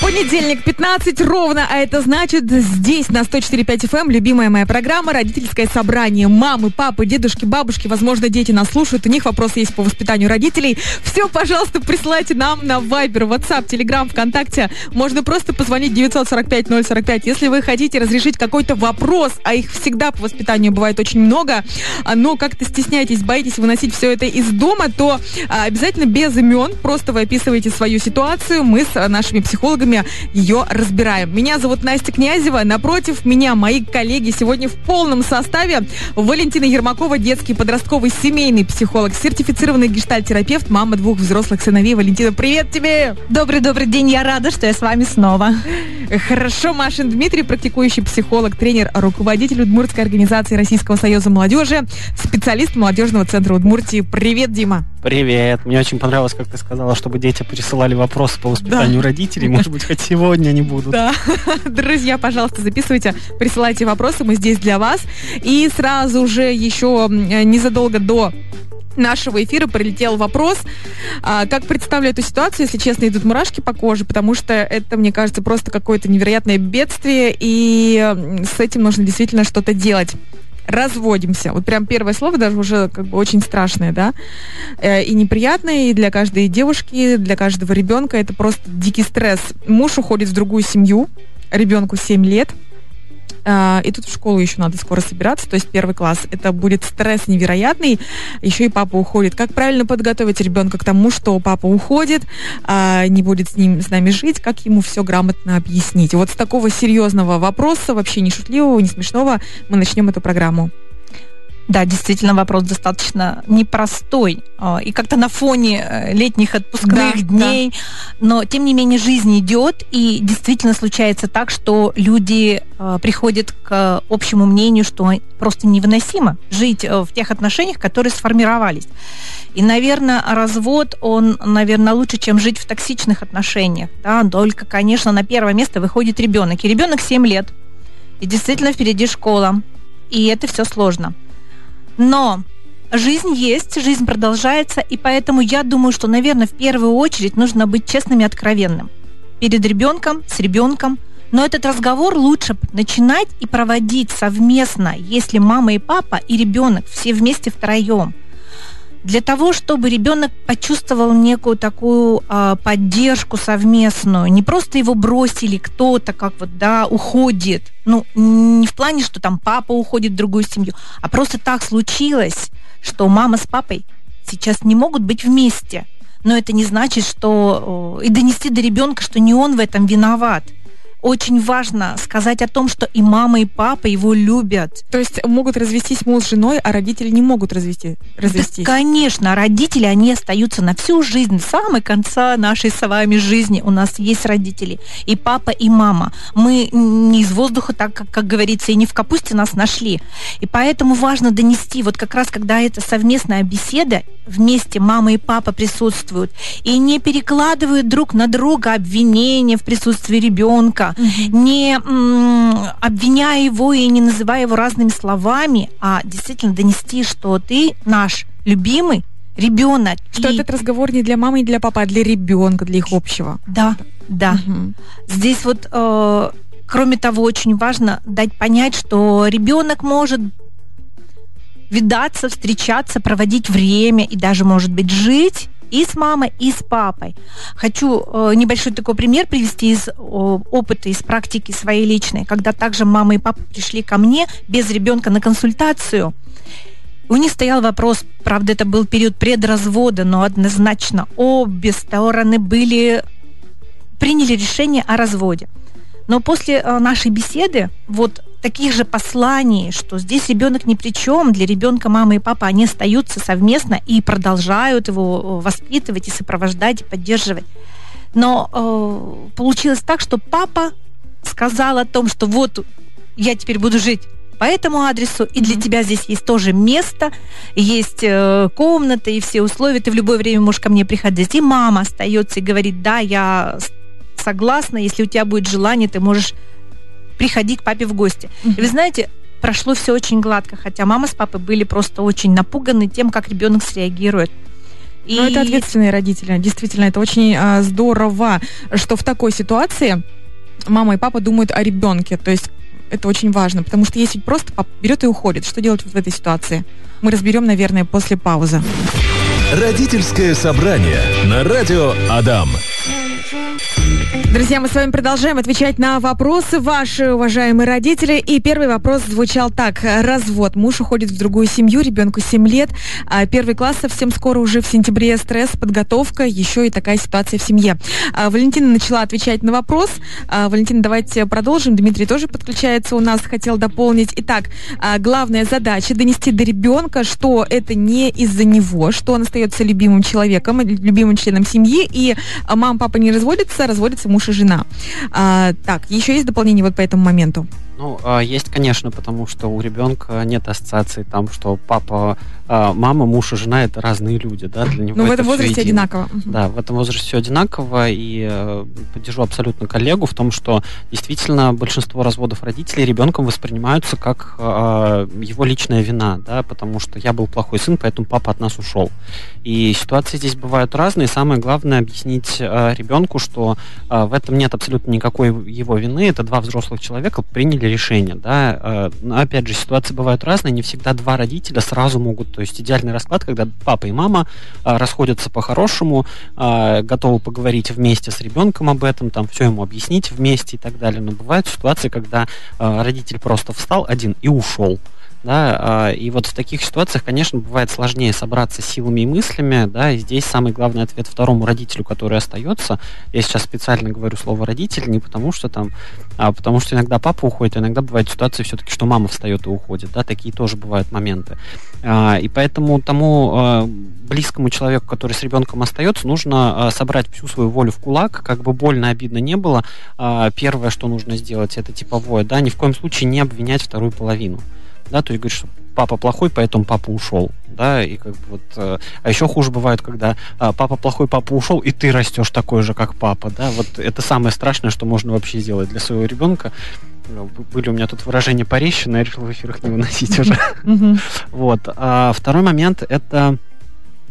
Понедельник, 15 ровно, а это значит здесь на 104.5 FM эм, любимая моя программа «Родительское собрание». Мамы, папы, дедушки, бабушки, возможно, дети нас слушают, у них вопросы есть по воспитанию родителей. Все, пожалуйста, присылайте нам на Viber, WhatsApp, Telegram, ВКонтакте. Можно просто позвонить 945-045. Если вы хотите разрешить какой-то вопрос, а их всегда по воспитанию бывает очень много, а, но как-то стесняетесь, боитесь выносить все это из дома, то а, обязательно без имен, просто вы описываете свою ситуацию, мы с нашими психологами психологами ее разбираем. Меня зовут Настя Князева. Напротив меня мои коллеги сегодня в полном составе. Валентина Ермакова, детский подростковый семейный психолог, сертифицированный гештальтерапевт, мама двух взрослых сыновей. Валентина, привет тебе! Добрый-добрый день, я рада, что я с вами снова. Хорошо, Машин Дмитрий, практикующий психолог, тренер, руководитель Удмуртской организации Российского союза молодежи, специалист молодежного центра Удмуртии. Привет, Дима! Привет! Мне очень понравилось, как ты сказала, чтобы дети присылали вопросы по воспитанию да. родителей. Может быть, хоть сегодня они будут. Да. Друзья, пожалуйста, записывайте, присылайте вопросы, мы здесь для вас. И сразу же еще незадолго до нашего эфира прилетел вопрос, а, как представлю эту ситуацию, если честно, идут мурашки по коже, потому что это, мне кажется, просто какое-то невероятное бедствие, и с этим нужно действительно что-то делать разводимся. Вот прям первое слово даже уже как бы очень страшное, да, э, и неприятное, и для каждой девушки, для каждого ребенка это просто дикий стресс. Муж уходит в другую семью, ребенку 7 лет, и тут в школу еще надо скоро собираться, то есть первый класс. Это будет стресс невероятный. Еще и папа уходит. Как правильно подготовить ребенка к тому, что папа уходит, а, не будет с ним, с нами жить, как ему все грамотно объяснить. вот с такого серьезного вопроса, вообще не шутливого, не смешного, мы начнем эту программу. Да, действительно, вопрос достаточно непростой. А, и как-то на фоне э, летних отпускных да, дней. Да. Но, тем не менее, жизнь идет, и действительно случается так, что люди э, приходят к общему мнению, что просто невыносимо жить э, в тех отношениях, которые сформировались. И, наверное, развод, он, наверное, лучше, чем жить в токсичных отношениях. Да? Только, конечно, на первое место выходит ребенок. И ребенок 7 лет. И действительно впереди школа. И это все сложно. Но жизнь есть, жизнь продолжается, и поэтому я думаю, что, наверное, в первую очередь нужно быть честным и откровенным. Перед ребенком, с ребенком. Но этот разговор лучше начинать и проводить совместно, если мама и папа и ребенок все вместе втроем для того, чтобы ребенок почувствовал некую такую э, поддержку совместную, не просто его бросили кто-то, как вот, да, уходит, ну, не в плане, что там папа уходит в другую семью, а просто так случилось, что мама с папой сейчас не могут быть вместе. Но это не значит, что и донести до ребенка, что не он в этом виноват очень важно сказать о том, что и мама, и папа его любят. То есть могут развестись муж с женой, а родители не могут развести, развестись? Да, конечно, родители, они остаются на всю жизнь, с самого конца нашей с вами жизни у нас есть родители, и папа, и мама. Мы не из воздуха, так как, как говорится, и не в капусте нас нашли. И поэтому важно донести, вот как раз когда это совместная беседа, вместе мама и папа присутствуют, и не перекладывают друг на друга обвинения в присутствии ребенка, угу. не обвиняя его и не называя его разными словами, а действительно донести, что ты наш любимый ребенок. Что и... этот разговор не для мамы и для папы, а для ребенка, для их общего. Да, да. Угу. Здесь вот, э, кроме того, очень важно дать понять, что ребенок может видаться, встречаться, проводить время и даже, может быть, жить и с мамой, и с папой. Хочу э, небольшой такой пример привести из э, опыта, из практики своей личной, когда также мама и папа пришли ко мне без ребенка на консультацию. У них стоял вопрос, правда, это был период предразвода, но однозначно обе стороны были приняли решение о разводе. Но после э, нашей беседы вот таких же посланий, что здесь ребенок ни при чем, для ребенка мама и папа, они остаются совместно и продолжают его э, воспитывать и сопровождать, и поддерживать. Но э, получилось так, что папа сказал о том, что вот я теперь буду жить по этому адресу, и для тебя здесь есть тоже место, есть э, комната и все условия, ты в любое время можешь ко мне приходить. И мама остается и говорит, да, я согласна, если у тебя будет желание, ты можешь приходи к папе в гости. И вы знаете, прошло все очень гладко, хотя мама с папой были просто очень напуганы тем, как ребенок среагирует. И... Ну, это ответственные родители. Действительно, это очень а, здорово, что в такой ситуации мама и папа думают о ребенке. То есть это очень важно, потому что если просто папа берет и уходит, что делать вот в этой ситуации? Мы разберем, наверное, после паузы. Родительское собрание на радио Адам. Друзья, мы с вами продолжаем отвечать на вопросы ваши, уважаемые родители. И первый вопрос звучал так. Развод. Муж уходит в другую семью, ребенку 7 лет. А первый класс совсем скоро уже в сентябре. Стресс, подготовка, еще и такая ситуация в семье. А, Валентина начала отвечать на вопрос. А, Валентина, давайте продолжим. Дмитрий тоже подключается у нас, хотел дополнить. Итак, главная задача донести до ребенка, что это не из-за него, что он остается любимым человеком, любимым членом семьи, и мама, папа не разводятся, разводятся муж и жена. А, так, еще есть дополнение вот по этому моменту? Ну, а, есть, конечно, потому что у ребенка нет ассоциации там, что папа, а, мама, муж и жена это разные люди, да, для него. Ну, в этом возрасте одинаково. Да, в этом возрасте все одинаково, и э, поддержу абсолютно коллегу в том, что действительно большинство разводов родителей ребенком воспринимаются как а, его личная вина, да, потому что я был плохой сын, поэтому папа от нас ушел. И ситуации здесь бывают разные. Самое главное объяснить ребенку, что в этом нет абсолютно никакой его вины. Это два взрослых человека приняли решение, да. Э, но, опять же, ситуации бывают разные, не всегда два родителя сразу могут, то есть идеальный расклад, когда папа и мама э, расходятся по-хорошему, э, готовы поговорить вместе с ребенком об этом, там все ему объяснить вместе и так далее. Но бывают ситуации, когда родитель просто встал один и ушел да, а, и вот в таких ситуациях, конечно, бывает сложнее собраться силами и мыслями, да, и здесь самый главный ответ второму родителю, который остается, я сейчас специально говорю слово родитель, не потому что там, а потому что иногда папа уходит, а иногда бывают ситуации все-таки, что мама встает и уходит, да, такие тоже бывают моменты. А, и поэтому тому близкому человеку, который с ребенком остается, нужно собрать всю свою волю в кулак, как бы больно, обидно не было. Первое, что нужно сделать, это типовое, да, ни в коем случае не обвинять вторую половину да, то есть говорит, что папа плохой, поэтому папа ушел, да, и как бы вот, э, а еще хуже бывает, когда э, папа плохой, папа ушел, и ты растешь такой же, как папа, да, вот это самое страшное, что можно вообще сделать для своего ребенка. Ну, были у меня тут выражения порещи, но я решил в эфирах не выносить уже. Вот. А второй момент это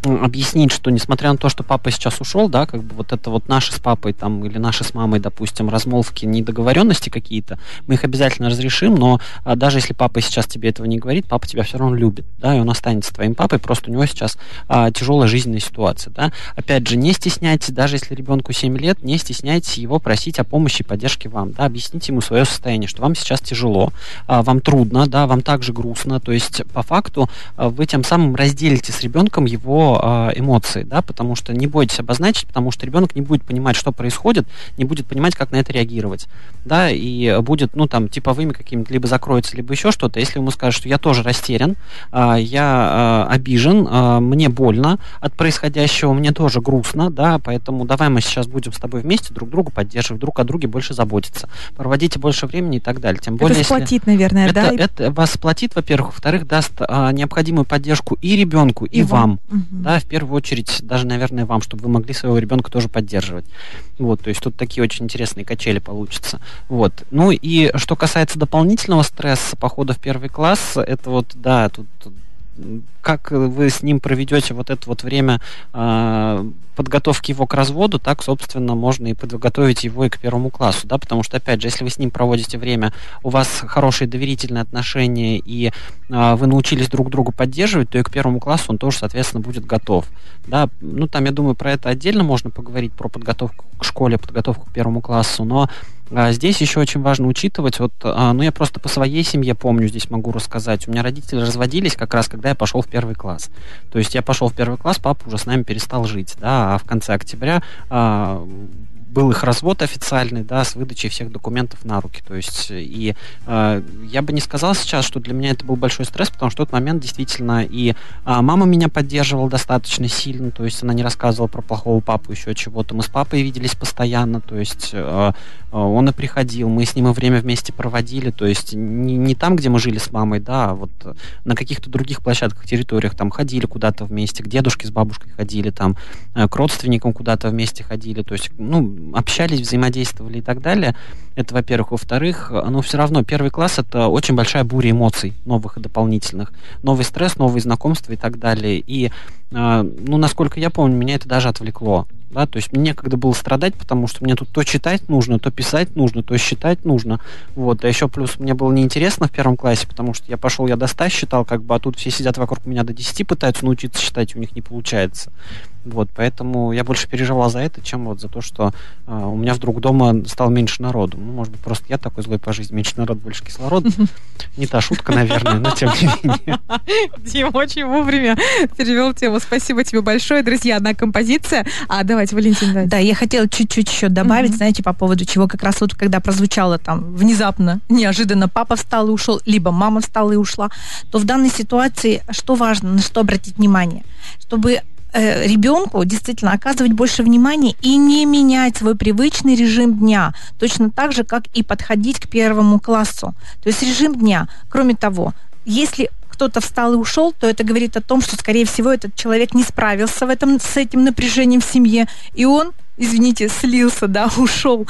объяснить, что несмотря на то, что папа сейчас ушел, да, как бы вот это вот наши с папой там или наши с мамой, допустим, размолвки, недоговоренности какие-то, мы их обязательно разрешим, но а, даже если папа сейчас тебе этого не говорит, папа тебя все равно любит, да, и он останется твоим папой, просто у него сейчас а, тяжелая жизненная ситуация, да. Опять же, не стесняйтесь, даже если ребенку 7 лет, не стесняйтесь его просить о помощи и поддержке вам, да, объясните ему свое состояние, что вам сейчас тяжело, а, вам трудно, да, вам также грустно, то есть по факту а, вы тем самым разделите с ребенком его эмоции, да, потому что не бойтесь обозначить, потому что ребенок не будет понимать, что происходит, не будет понимать, как на это реагировать, да, и будет, ну, там, типовыми какими-то, либо закроется, либо еще что-то, если ему скажет, что я тоже растерян, э, я э, обижен, э, мне больно от происходящего, мне тоже грустно, да, поэтому давай мы сейчас будем с тобой вместе друг друга поддерживать, друг о друге больше заботиться, проводите больше времени и так далее. Тем более, это сплотит, если... наверное, это, да? Это вас сплотит, во-первых, во-вторых, даст а, необходимую поддержку и ребенку, и, и вам. Угу да, в первую очередь, даже, наверное, вам, чтобы вы могли своего ребенка тоже поддерживать. Вот, то есть тут такие очень интересные качели получатся. Вот. Ну и что касается дополнительного стресса похода в первый класс, это вот, да, тут как вы с ним проведете вот это вот время э, подготовки его к разводу, так, собственно, можно и подготовить его и к первому классу, да, потому что, опять же, если вы с ним проводите время, у вас хорошие доверительные отношения, и э, вы научились друг другу поддерживать, то и к первому классу он тоже, соответственно, будет готов, да, ну, там, я думаю, про это отдельно можно поговорить, про подготовку к школе, подготовку к первому классу, но здесь еще очень важно учитывать, вот, а, ну я просто по своей семье помню, здесь могу рассказать. У меня родители разводились как раз, когда я пошел в первый класс. То есть я пошел в первый класс, папа уже с нами перестал жить, да, а в конце октября а, был их развод официальный, да, с выдачей всех документов на руки. То есть, и э, я бы не сказал сейчас, что для меня это был большой стресс, потому что в тот момент действительно и э, мама меня поддерживала достаточно сильно, то есть она не рассказывала про плохого папу, еще чего-то. Мы с папой виделись постоянно, то есть э, он и приходил, мы с ним и время вместе проводили, то есть не, не там, где мы жили с мамой, да, а вот на каких-то других площадках, территориях, там ходили куда-то вместе, к дедушке с бабушкой ходили, там к родственникам куда-то вместе ходили, то есть, ну, общались, взаимодействовали и так далее. Это, во-первых. Во-вторых, но все равно первый класс это очень большая буря эмоций новых и дополнительных. Новый стресс, новые знакомства и так далее. И, ну, насколько я помню, меня это даже отвлекло да, то есть мне некогда было страдать, потому что мне тут то читать нужно, то писать нужно, то считать нужно, вот, а еще плюс мне было неинтересно в первом классе, потому что я пошел, я до 100 считал, как бы, а тут все сидят вокруг меня до 10 пытаются научиться считать, у них не получается, вот, поэтому я больше переживал за это, чем вот за то, что э, у меня вдруг дома стало меньше народу. Ну, может быть, просто я такой злой по жизни, меньше народу, больше кислорода. Не та шутка, наверное, но тем не менее. Дим очень вовремя перевел тему. Спасибо тебе большое, друзья. Одна композиция. А давайте, Валентин, давайте. Да, я хотела чуть-чуть еще добавить, знаете, по поводу чего как раз вот когда прозвучало там внезапно, неожиданно папа встал и ушел, либо мама встала и ушла, то в данной ситуации что важно, на что обратить внимание? Чтобы э, ребенку действительно оказывать больше внимания и не менять свой привычный режим дня, точно так же, как и подходить к первому классу. То есть режим дня. Кроме того, если кто-то встал и ушел, то это говорит о том, что, скорее всего, этот человек не справился в этом, с этим напряжением в семье, и он извините, слился, да, ушел,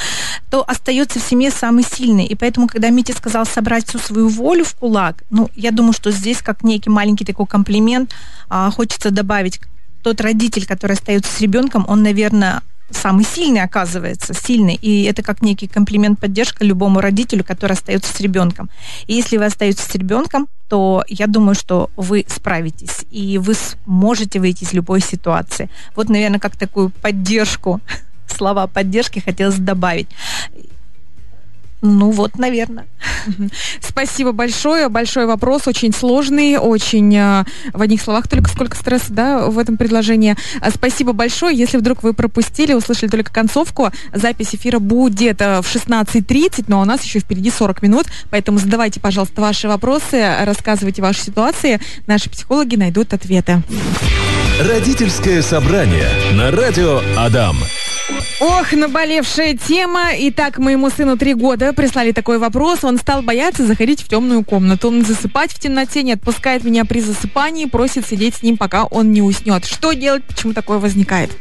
то остается в семье самый сильный. И поэтому, когда Митя сказал собрать всю свою волю в кулак, ну, я думаю, что здесь, как некий маленький такой комплимент, а, хочется добавить тот родитель, который остается с ребенком, он, наверное, самый сильный оказывается, сильный. И это как некий комплимент, поддержка любому родителю, который остается с ребенком. И если вы остаетесь с ребенком, то я думаю, что вы справитесь, и вы сможете выйти из любой ситуации. Вот, наверное, как такую поддержку, слова поддержки хотелось добавить. Ну вот, наверное. Спасибо большое. Большой вопрос, очень сложный, очень э, в одних словах только сколько стресса, да, в этом предложении. А, спасибо большое. Если вдруг вы пропустили, услышали только концовку, запись эфира будет э, в 16.30, но у нас еще впереди 40 минут, поэтому задавайте, пожалуйста, ваши вопросы, рассказывайте ваши ситуации. Наши психологи найдут ответы. Родительское собрание на радио Адам. Ох, наболевшая тема. Итак, моему сыну три года прислали такой вопрос. Он стал бояться заходить в темную комнату. Он засыпать в темноте, не отпускает меня при засыпании, просит сидеть с ним, пока он не уснет. Что делать, почему такое возникает?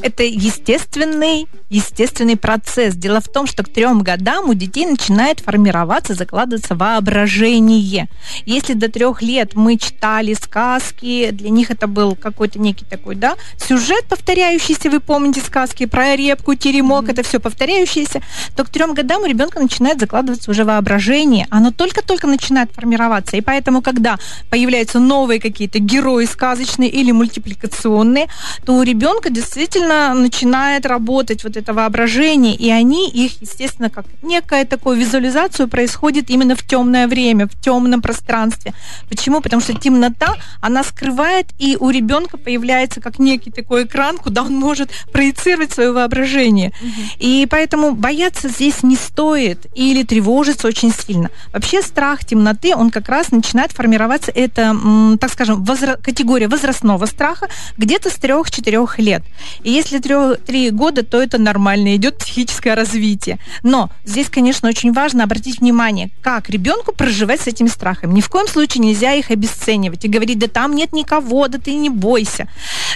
Это естественный, естественный процесс. Дело в том, что к трем годам у детей начинает формироваться, закладываться воображение. Если до трех лет мы читали сказки, для них это был какой-то некий такой, да, сюжет повторяющийся, вы помните сказки про репку, теремок, mm-hmm. это все повторяющееся, то к трем годам у ребенка начинает закладываться уже воображение. Оно только-только начинает формироваться. И поэтому, когда появляются новые какие-то герои сказочные или мультипликационные, то у ребенка действительно действительно начинает работать вот это воображение, и они их, естественно, как некая такую визуализацию происходит именно в темное время, в темном пространстве. Почему? Потому что темнота, она скрывает, и у ребенка появляется как некий такой экран, куда он может проецировать свое воображение. Угу. И поэтому бояться здесь не стоит или тревожиться очень сильно. Вообще страх темноты, он как раз начинает формироваться, это, так скажем, возра- категория возрастного страха где-то с 3-4 лет. И если три года, то это нормально, идет психическое развитие. Но здесь, конечно, очень важно обратить внимание, как ребенку проживать с этими страхами. Ни в коем случае нельзя их обесценивать и говорить, да там нет никого, да ты не бойся.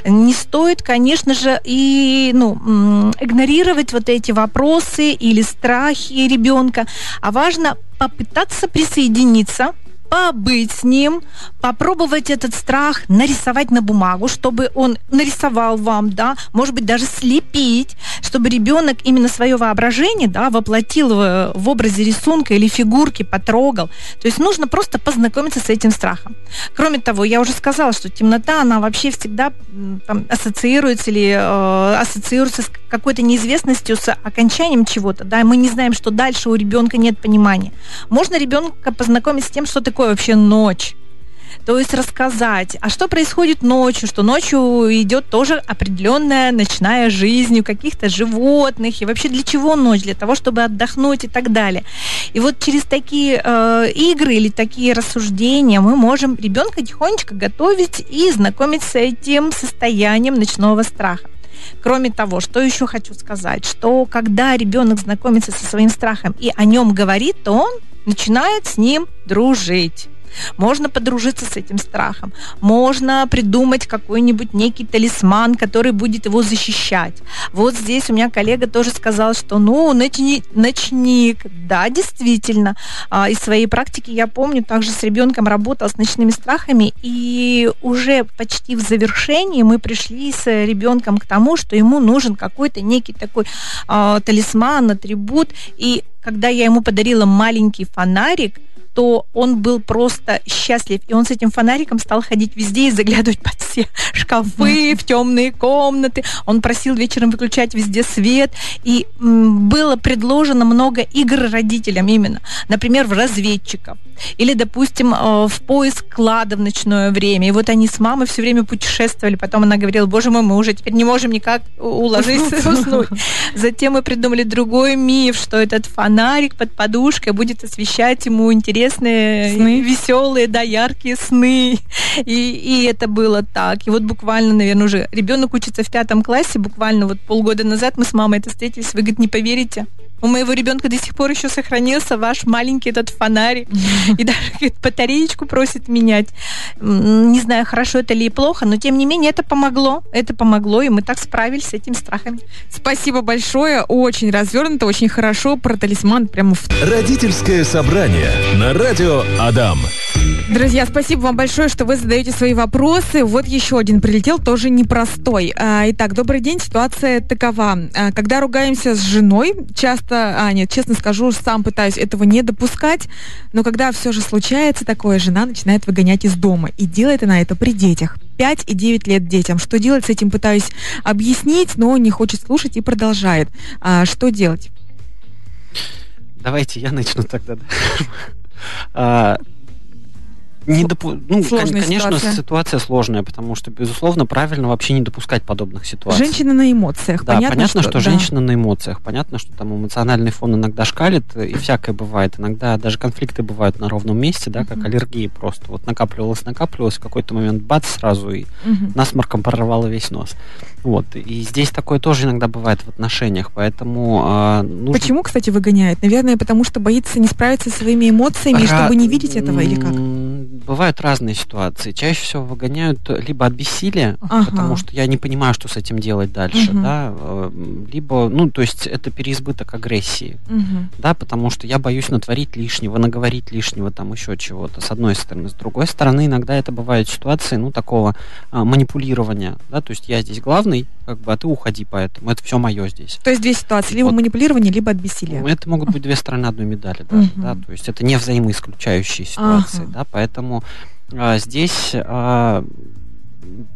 Не стоит, конечно же, и ну, игнорировать вот эти вопросы или страхи ребенка, а важно попытаться присоединиться побыть с ним, попробовать этот страх нарисовать на бумагу, чтобы он нарисовал вам, да, может быть, даже слепить, чтобы ребенок именно свое воображение, да, воплотил в, в образе рисунка или фигурки, потрогал. То есть нужно просто познакомиться с этим страхом. Кроме того, я уже сказала, что темнота, она вообще всегда там, ассоциируется или э, ассоциируется с какой-то неизвестностью, с окончанием чего-то, да, мы не знаем, что дальше у ребенка нет понимания. Можно ребенка познакомить с тем, что ты такое вообще ночь. То есть рассказать, а что происходит ночью, что ночью идет тоже определенная ночная жизнь у каких-то животных, и вообще для чего ночь? Для того, чтобы отдохнуть и так далее. И вот через такие э, игры или такие рассуждения мы можем ребенка тихонечко готовить и знакомить с этим состоянием ночного страха. Кроме того, что еще хочу сказать, что когда ребенок знакомится со своим страхом и о нем говорит, то он начинает с ним дружить. Можно подружиться с этим страхом. Можно придумать какой-нибудь некий талисман, который будет его защищать. Вот здесь у меня коллега тоже сказал, что ну, ночник, ночник. Да, действительно. А, из своей практики я помню, также с ребенком работала с ночными страхами, и уже почти в завершении мы пришли с ребенком к тому, что ему нужен какой-то некий такой э, талисман, атрибут. И когда я ему подарила маленький фонарик, то он был просто счастлив. И он с этим фонариком стал ходить везде и заглядывать под все шкафы, в темные комнаты. Он просил вечером выключать везде свет. И было предложено много игр родителям именно. Например, в разведчиков. Или, допустим, э, в поиск клада в ночное время. И вот они с мамой все время путешествовали. Потом она говорила, боже мой, мы уже теперь не можем никак уложиться, уснуть. Затем мы придумали другой миф, что этот фонарик под подушкой будет освещать ему интерес интересные, сны. веселые, да, яркие сны. И, и это было так. И вот буквально, наверное, уже ребенок учится в пятом классе, буквально вот полгода назад мы с мамой это встретились, вы, говорит, не поверите, у моего ребенка до сих пор еще сохранился ваш маленький этот фонарик. И даже батареечку просит менять. Не знаю, хорошо это или плохо, но тем не менее это помогло. Это помогло, и мы так справились с этими страхами. Спасибо большое. Очень развернуто, очень хорошо. Про талисман прямо в... Родительское собрание на радио Адам. Друзья, спасибо вам большое, что вы задаете свои вопросы. Вот еще один прилетел, тоже непростой. А, итак, добрый день. Ситуация такова. А, когда ругаемся с женой, часто, а нет, честно скажу, сам пытаюсь этого не допускать, но когда все же случается такое, жена начинает выгонять из дома. И делает она это при детях. 5 и 9 лет детям. Что делать с этим пытаюсь объяснить, но не хочет слушать и продолжает. А, что делать? Давайте я начну тогда. Не допу... ну, Сложная конечно, ситуация. ситуация сложная, потому что, безусловно, правильно вообще не допускать подобных ситуаций. Женщина на эмоциях. Да, понятно, понятно что, что да. женщина на эмоциях. Понятно, что там эмоциональный фон иногда шкалит, и всякое бывает. Иногда даже конфликты бывают на ровном месте, да, как uh-huh. аллергии просто. Вот накапливалось, накапливалось, в какой-то момент бац сразу, и uh-huh. насморком прорвало весь нос. Вот. И здесь такое тоже иногда бывает в отношениях, поэтому э, нужно... Почему, кстати, выгоняет? Наверное, потому что боится не справиться со своими эмоциями, Ра... чтобы не видеть этого, или как? Бывают разные ситуации. Чаще всего выгоняют либо от бессилия, ага. потому что я не понимаю, что с этим делать дальше, угу. да, э, либо, ну, то есть это переизбыток агрессии, угу. да, потому что я боюсь натворить лишнего, наговорить лишнего, там еще чего-то, с одной стороны. С другой стороны, иногда это бывают ситуации, ну, такого а, манипулирования, да, то есть я здесь главный, как бы, а ты уходи, поэтому это все мое здесь. То есть две ситуации, либо вот. манипулирование, либо от бессилия. Это могут быть две стороны одной медали, да, угу. да, то есть это не взаимоисключающие ситуации, ага. да, поэтому а, здесь а,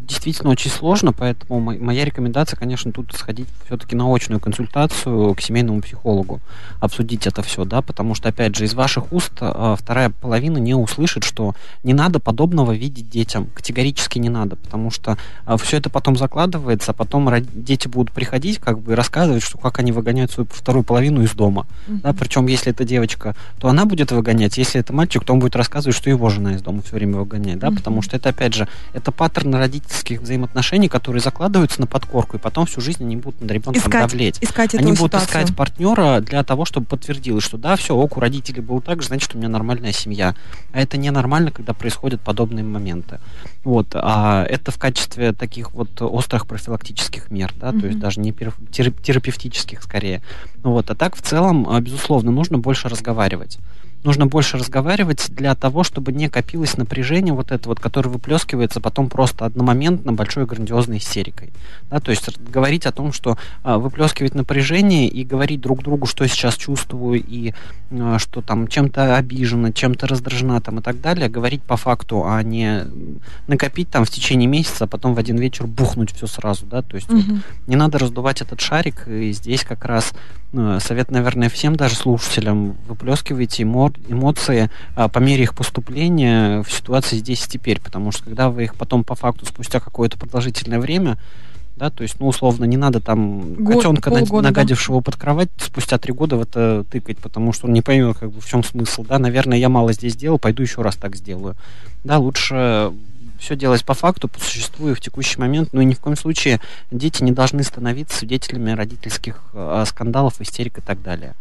действительно очень сложно, поэтому моя рекомендация, конечно, тут сходить все-таки на очную консультацию к семейному психологу, обсудить это все, да, потому что, опять же, из ваших уст а, вторая половина не услышит, что не надо подобного видеть детям, категорически не надо, потому что а, все это потом закладывается, а потом дети будут приходить, как бы рассказывать, что как они выгоняют свою вторую половину из дома, mm-hmm. да, причем если это девочка, то она будет выгонять, если это мальчик, то он будет рассказывать, что его жена из дома все время выгоняет, да, mm-hmm. потому что это, опять же, это паттерн родительских взаимоотношений, которые закладываются на подкорку, и потом всю жизнь они будут над ребенком искать, давлеть. Искать они будут ситуацию. искать партнера для того, чтобы подтвердилось, что да, все, ок, у родителей было так же, значит, у меня нормальная семья. А это ненормально, когда происходят подобные моменты. Вот, а это в качестве таких вот острых профилактических мер, да, mm-hmm. то есть даже не терапевтических скорее. Вот, а так в целом, а, безусловно, нужно больше разговаривать нужно больше разговаривать для того, чтобы не копилось напряжение вот это вот, которое выплескивается потом просто одномоментно большой грандиозной истерикой. Да, то есть говорить о том, что а, выплескивать напряжение и говорить друг другу, что я сейчас чувствую и а, что там чем-то обижена, чем-то раздражена там и так далее, говорить по факту, а не накопить там в течение месяца, а потом в один вечер бухнуть все сразу, да, то есть угу. вот, не надо раздувать этот шарик, и здесь как раз ну, совет, наверное, всем даже слушателям, выплескивайте эмоции а, по мере их поступления в ситуации здесь и теперь, потому что когда вы их потом по факту спустя какое-то продолжительное время да, то есть, ну, условно, не надо там Год, котенка, полгода, нагадившего да. под кровать, спустя три года в это тыкать, потому что он не поймет, как бы, в чем смысл, да, наверное, я мало здесь сделал, пойду еще раз так сделаю. Да, лучше все делать по факту, по существу и в текущий момент, но и ни в коем случае дети не должны становиться свидетелями родительских э, скандалов, истерик и так далее.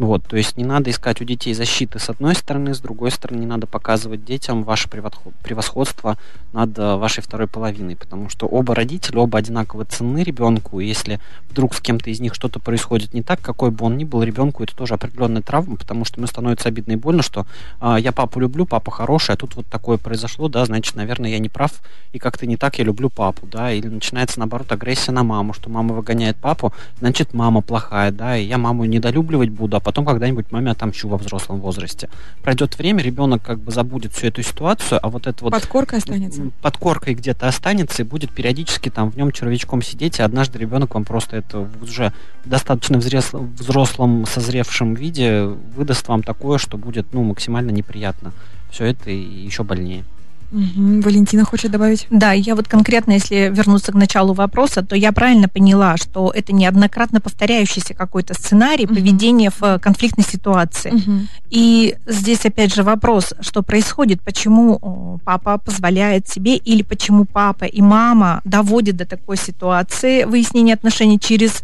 Вот, то есть не надо искать у детей защиты с одной стороны, с другой стороны не надо показывать детям ваше превосходство над э, вашей второй половиной, потому что оба родителя, оба одинаково ценны ребенку, и если вдруг с кем-то из них что-то происходит не так, какой бы он ни был, ребенку это тоже определенная травма, потому что ему становится обидно и больно, что а, я папу люблю, папа хороший, а тут вот такое произошло, да, значит, наверное, я не прав, и как-то не так я люблю папу, да, или начинается, наоборот, агрессия на маму, что мама выгоняет папу, значит, мама плохая, да, и я маму недолюбливать буду, а потом когда-нибудь маме отомщу во взрослом возрасте. Пройдет время, ребенок как бы забудет всю эту ситуацию, а вот это вот... Подкорка останется. Подкоркой где-то останется и будет периодически там в нем червячком сидеть, и однажды ребенок вам просто это уже достаточно взрослом, взрослом созревшем виде выдаст вам такое, что будет ну, максимально неприятно. Все это и еще больнее. Угу. Валентина хочет добавить? Да, я вот конкретно, если вернуться к началу вопроса, то я правильно поняла, что это неоднократно повторяющийся какой-то сценарий угу. поведения в конфликтной ситуации. Угу. И здесь опять же вопрос, что происходит, почему папа позволяет себе или почему папа и мама доводят до такой ситуации выяснения отношений через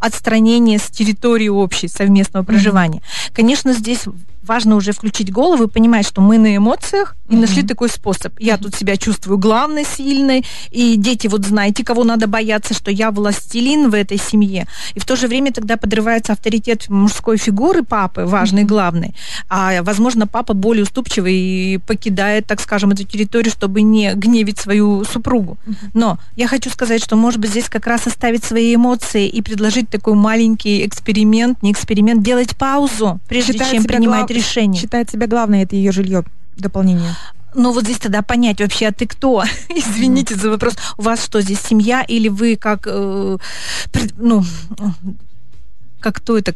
отстранение с территории общей совместного проживания. Mm-hmm. Конечно, здесь важно уже включить голову и понимать, что мы на эмоциях и mm-hmm. нашли такой способ. Я тут себя чувствую главной, сильной, и дети, вот знаете, кого надо бояться, что я властелин в этой семье. И в то же время тогда подрывается авторитет мужской фигуры папы, важный, mm-hmm. главный. А, возможно, папа более уступчивый и покидает, так скажем, эту территорию, чтобы не гневить свою супругу. Mm-hmm. Но я хочу сказать, что, может быть, здесь как раз оставить свои эмоции и предложить такой маленький эксперимент, не эксперимент, делать паузу, прежде Считает чем принимать. Решение. Считает себя главное, это ее жилье, дополнение. Ну вот здесь тогда понять вообще, а ты кто? Извините за вопрос. У вас что здесь семья или вы как, э, ну, как кто это,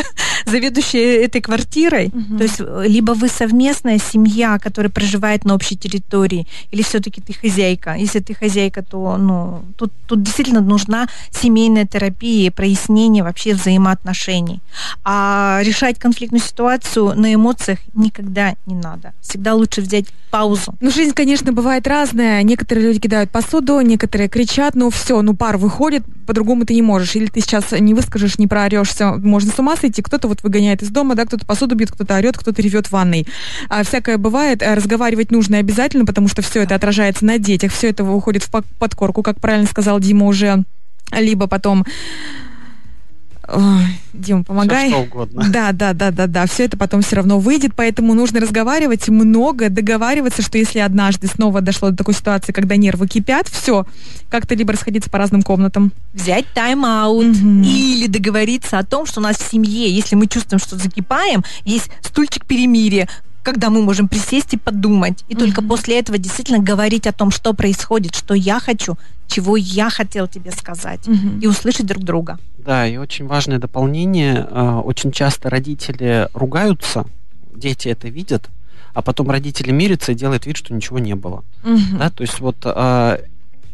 заведующая этой квартирой. Угу. То есть либо вы совместная семья, которая проживает на общей территории, или все-таки ты хозяйка. Если ты хозяйка, то ну, тут, тут действительно нужна семейная терапия, прояснение вообще взаимоотношений. А решать конфликтную ситуацию на эмоциях никогда не надо. Всегда лучше взять паузу. Ну, жизнь, конечно, бывает разная. Некоторые люди кидают посуду, некоторые кричат, ну все, ну пар выходит, по-другому ты не можешь. Или ты сейчас не выскажешь, не проорешься, можно с ума сойти. Кто-то вот выгоняет из дома, да, кто-то посуду бьет, кто-то орет, кто-то ревет в ванной. А всякое бывает. А разговаривать нужно обязательно, потому что все это отражается на детях, все это уходит в подкорку, как правильно сказал Дима уже либо потом Дим, помогай. Все, что угодно. Да, да, да, да, да. Все это потом все равно выйдет, поэтому нужно разговаривать много, договариваться, что если однажды снова дошло до такой ситуации, когда нервы кипят, все, как-то либо расходиться по разным комнатам. Взять тайм-аут угу. или договориться о том, что у нас в семье, если мы чувствуем, что закипаем, есть стульчик перемирия, когда мы можем присесть и подумать. И mm только после этого действительно говорить о том, что происходит, что я хочу, чего я хотел тебе сказать, mm и услышать друг друга. Да, и очень важное дополнение. Э, очень часто родители ругаются, дети это видят, а потом родители мирятся и делают вид, что ничего не было. mm Да, то есть вот э,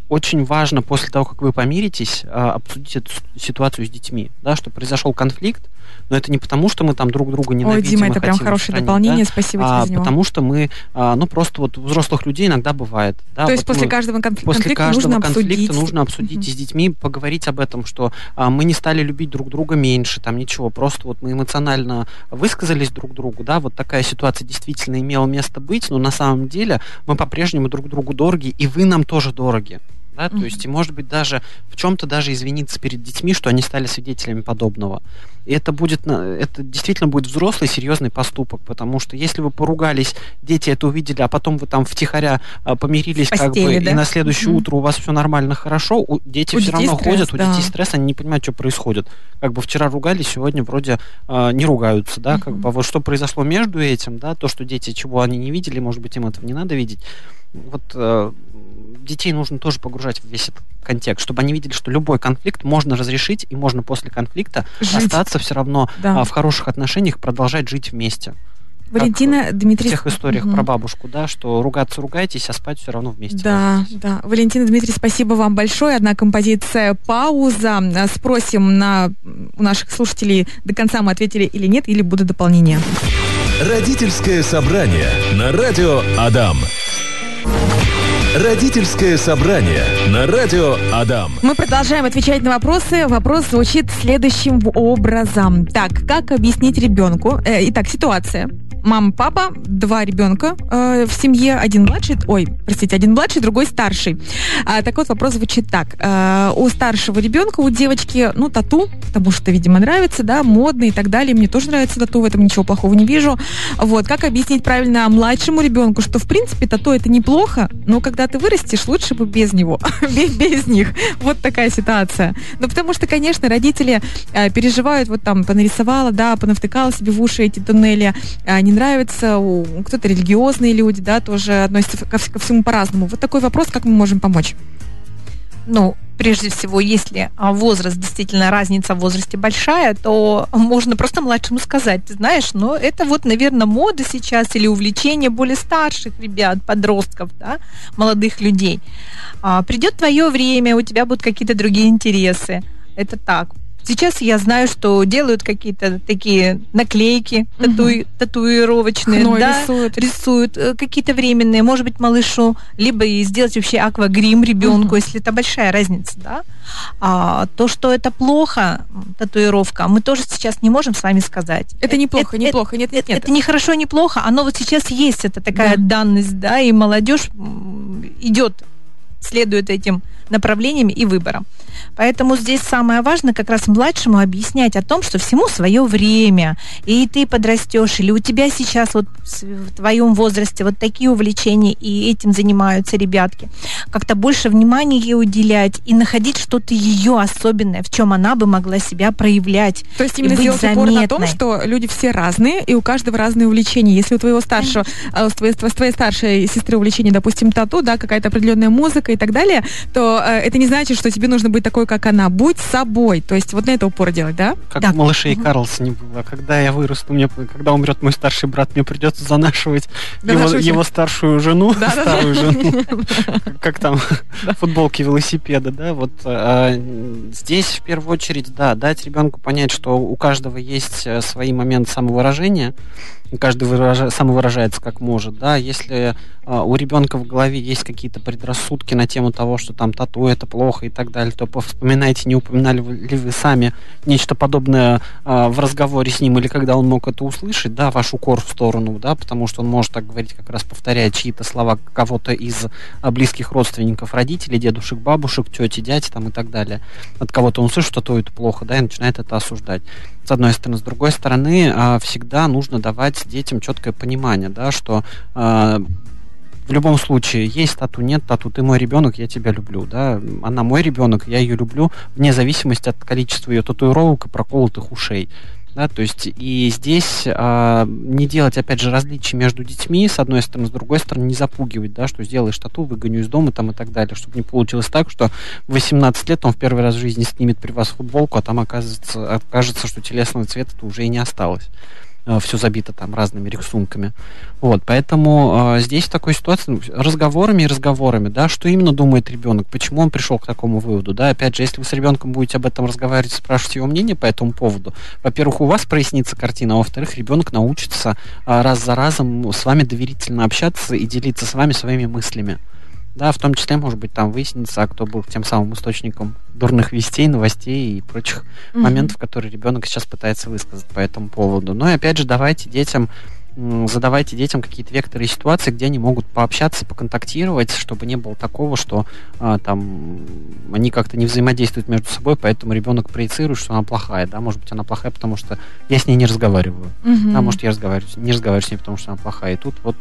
очень важно после того, как вы помиритесь, э, обсудить эту ситуацию с детьми, да, что произошел конфликт, но это не потому, что мы там друг друга ненавидим. Ой, Дима, это прям хорошее устранить, дополнение, да? спасибо а, тебе за него. Потому что мы, а, ну просто вот у взрослых людей иногда бывает. Да, То есть после мы, каждого конфликта, после каждого нужно конфликта обсудить. нужно обсудить угу. и с детьми, поговорить об этом, что а, мы не стали любить друг друга меньше, там ничего, просто вот мы эмоционально высказались друг другу, да, вот такая ситуация действительно имела место быть, но на самом деле мы по-прежнему друг другу дороги, и вы нам тоже дороги да, то есть и может быть даже в чем-то даже извиниться перед детьми, что они стали свидетелями подобного. И это будет, это действительно будет взрослый серьезный поступок, потому что если вы поругались, дети это увидели, а потом вы там втихаря а, помирились, постели, как бы, да? и на следующее mm-hmm. утро у вас все нормально, хорошо, у, дети у все равно стресс, ходят, да. у детей стресс, они не понимают, что происходит. Как бы вчера ругались, сегодня вроде э, не ругаются, да, mm-hmm. как бы а вот что произошло между этим, да, то, что дети чего они не видели, может быть, им этого не надо видеть. Вот э, детей нужно тоже погружать в весь этот контекст, чтобы они видели, что любой конфликт можно разрешить, и можно после конфликта жить. остаться все равно да. а, в хороших отношениях, продолжать жить вместе. Валентина как Дмитрий... В тех историях угу. про бабушку, да, что ругаться ругайтесь, а спать все равно вместе. Да, ложитесь. да. Валентина Дмитрий, спасибо вам большое. Одна композиция «Пауза». Спросим на у наших слушателей, до конца мы ответили или нет, или будут дополнения. Родительское собрание на радио Адам. Родительское собрание на радио Адам. Мы продолжаем отвечать на вопросы. Вопрос звучит следующим образом. Так, как объяснить ребенку? Э, итак, ситуация мама, папа, два ребенка э, в семье, один младший, ой, простите, один младший, другой старший. А, так вот, вопрос звучит так. Э, у старшего ребенка, у девочки, ну, тату, потому что, видимо, нравится, да, модно и так далее. Мне тоже нравится тату, в этом ничего плохого не вижу. Вот, как объяснить правильно младшему ребенку, что, в принципе, тату это неплохо, но когда ты вырастешь, лучше бы без него, без них. Вот такая ситуация. Ну, потому что, конечно, родители э, переживают, вот там, понарисовала, да, понавтыкала себе в уши эти туннели, э, не нравится, у кто-то религиозные люди, да, тоже относятся ко, всему по-разному. Вот такой вопрос, как мы можем помочь? Ну, прежде всего, если а, возраст, действительно разница в возрасте большая, то можно просто младшему сказать, ты знаешь, ну это вот, наверное, мода сейчас или увлечение более старших ребят, подростков, да, молодых людей. А, придет твое время, у тебя будут какие-то другие интересы. Это так. Сейчас я знаю, что делают какие-то такие наклейки угу. тату, татуировочные, Хной да, рисуют, рисуют э, какие-то временные, может быть, малышу, либо и сделать вообще аквагрим ребенку, угу. если это большая разница, да. А, то, что это плохо, татуировка, мы тоже сейчас не можем с вами сказать. Это неплохо, это, неплохо, нет, нет, нет. Это не хорошо, не плохо, оно вот сейчас есть, это такая да. данность, да, и молодежь идет следует этим направлениями и выборам. Поэтому здесь самое важное как раз младшему объяснять о том, что всему свое время, и ты подрастешь, или у тебя сейчас вот в твоем возрасте вот такие увлечения, и этим занимаются ребятки. Как-то больше внимания ей уделять и находить что-то ее особенное, в чем она бы могла себя проявлять. То есть именно сделать упор на том, что люди все разные, и у каждого разные увлечения. Если у твоего старшего, а, с твоей, с твоей старшей сестры увлечение, допустим, тату, да, какая-то определенная музыка и так далее, то э, это не значит, что тебе нужно быть такой, как она. Будь собой. То есть вот на это упор делать, да? Как да. в «Малыше и Карлсоне» было. Когда я вырасту, мне, когда умрет мой старший брат, мне придется занашивать его, его старшую жену, да, старую да, жену, как там, футболки велосипеда, да, вот а, здесь в первую очередь, да, дать ребенку понять, что у каждого есть э, свои моменты самовыражения, каждый выража, самовыражается как может, да, если э, у ребенка в голове есть какие-то предрассудки на тему того, что там тату это плохо и так далее, то вспоминайте, не упоминали ли вы сами нечто подобное э, в разговоре с ним или когда он мог это услышать, да, ваш укор в сторону, да, потому что он может так говорить, как раз повторяя чьи-то слова кого-то из э, близких родственников, родителей, дедушек, бабушек, тети, дяди там и так далее. От кого-то он слышит, что то это плохо, да, и начинает это осуждать с одной стороны. С другой стороны, а, всегда нужно давать детям четкое понимание, да, что а, в любом случае, есть тату, нет тату, ты мой ребенок, я тебя люблю, да, она мой ребенок, я ее люблю, вне зависимости от количества ее татуировок и проколотых ушей. Да, то есть и здесь а, не делать, опять же, различий между детьми, с одной стороны, с другой стороны, не запугивать, да, что сделаешь тату, выгоню из дома там и так далее, чтобы не получилось так, что в 18 лет он в первый раз в жизни снимет при вас футболку, а там оказывается, окажется, что телесного цвета уже и не осталось. Э, все забито там разными рисунками. Вот, поэтому э, здесь в такой ситуации ну, разговорами и разговорами, да, что именно думает ребенок, почему он пришел к такому выводу, да, опять же, если вы с ребенком будете об этом разговаривать, спрашивать его мнение по этому поводу, во-первых, у вас прояснится картина, а во-вторых, ребенок научится э, раз за разом с вами доверительно общаться и делиться с вами своими мыслями. Да, в том числе, может быть, там выяснится, а кто был тем самым источником дурных вестей, новостей и прочих mm-hmm. моментов, которые ребенок сейчас пытается высказать по этому поводу. Но и опять же, давайте детям задавайте детям какие-то векторы и ситуации, где они могут пообщаться, поконтактировать, чтобы не было такого, что а, там они как-то не взаимодействуют между собой, поэтому ребенок проецирует, что она плохая, да, может быть, она плохая, потому что я с ней не разговариваю, mm-hmm. да, может, я разговариваю, не разговариваю с ней, потому что она плохая, и тут вот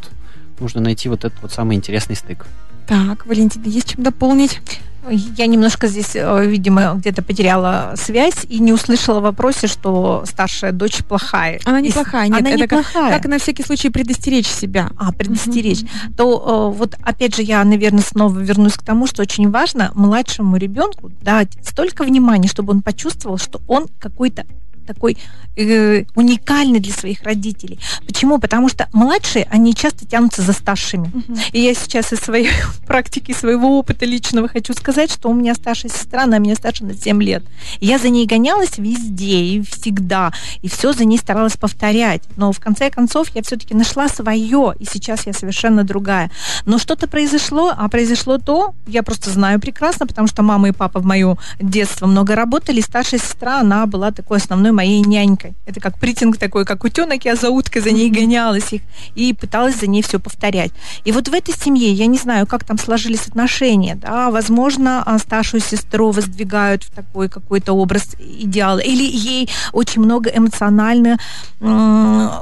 нужно найти вот этот вот самый интересный стык. Так, Валентина, есть чем дополнить? Я немножко здесь, э, видимо, где-то потеряла связь и не услышала в вопросе, что старшая дочь плохая. Она не плохая, нет, она это не как, плохая. как на всякий случай предостеречь себя. А, предостеречь. Угу. То э, вот опять же я, наверное, снова вернусь к тому, что очень важно младшему ребенку дать столько внимания, чтобы он почувствовал, что он какой-то такой э, уникальный для своих родителей. Почему? Потому что младшие, они часто тянутся за старшими. Угу. И я сейчас из своей практики, своего опыта личного хочу сказать, что у меня старшая сестра, она меня старше на 7 лет. И я за ней гонялась везде и всегда. И все за ней старалась повторять. Но в конце концов я все-таки нашла свое, и сейчас я совершенно другая. Но что-то произошло, а произошло то, я просто знаю прекрасно, потому что мама и папа в мое детство много работали. Старшая сестра, она была такой основной моей нянькой. Это как притинг такой, как утенок, я за уткой за ней гонялась их и пыталась за ней все повторять. И вот в этой семье, я не знаю, как там сложились отношения, да, возможно, а, старшую сестру воздвигают в такой какой-то образ идеала, или ей очень много эмоционально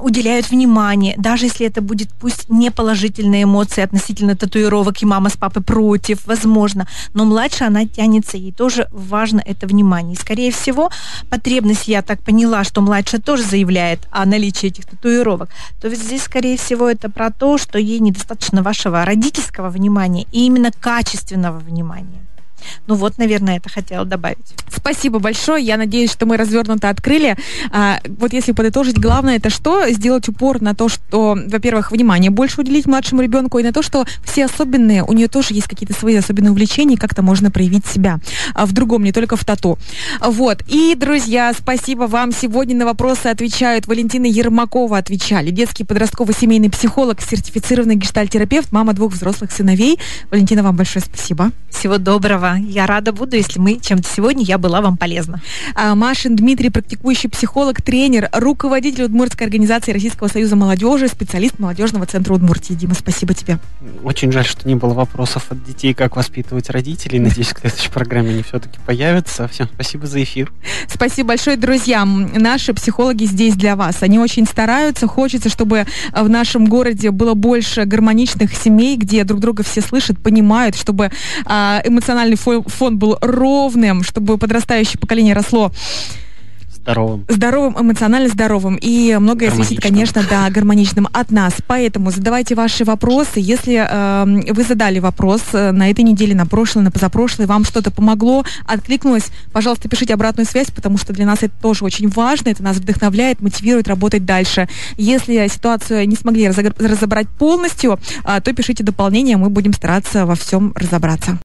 уделяют внимание, даже если это будет пусть не положительные эмоции относительно татуировок, и мама с папой против, возможно, но младше она тянется, ей тоже важно это внимание. И, скорее всего, потребность, я так поняла, что младшая тоже заявляет о наличии этих татуировок, то ведь здесь, скорее всего, это про то, что ей недостаточно вашего родительского внимания и именно качественного внимания. Ну вот, наверное, это хотела добавить. Спасибо большое. Я надеюсь, что мы развернуто открыли. А, вот если подытожить, главное это что? Сделать упор на то, что, во-первых, внимание больше уделить младшему ребенку, и на то, что все особенные, у нее тоже есть какие-то свои особенные увлечения, как-то можно проявить себя а в другом, не только в тату. Вот. И, друзья, спасибо вам. Сегодня на вопросы отвечают Валентина Ермакова отвечали. Детский подростковый семейный психолог, сертифицированный гештальтерапевт, мама двух взрослых сыновей. Валентина, вам большое спасибо. Всего доброго. Я рада буду, если мы чем-то сегодня я была вам полезна. А, Машин Дмитрий, практикующий психолог, тренер, руководитель Удмуртской организации Российского союза молодежи, специалист молодежного центра Удмуртии. Дима, спасибо тебе. Очень жаль, что не было вопросов от детей, как воспитывать родителей. Надеюсь, в следующей программе они все-таки появятся. Всем спасибо за эфир. Спасибо большое, друзья. Наши психологи здесь для вас. Они очень стараются. Хочется, чтобы в нашем городе было больше гармоничных семей, где друг друга все слышат, понимают, чтобы а, эмоциональный фон был ровным, чтобы подрастающее поколение росло здоровым. Здоровым, эмоционально здоровым. И многое зависит, конечно, да, гармоничным от нас. Поэтому задавайте ваши вопросы. Если э, вы задали вопрос э, на этой неделе, на прошлой, на позапрошлой, вам что-то помогло, откликнулось, пожалуйста, пишите обратную связь, потому что для нас это тоже очень важно, это нас вдохновляет, мотивирует работать дальше. Если ситуацию не смогли разобрать полностью, э, то пишите дополнение, мы будем стараться во всем разобраться.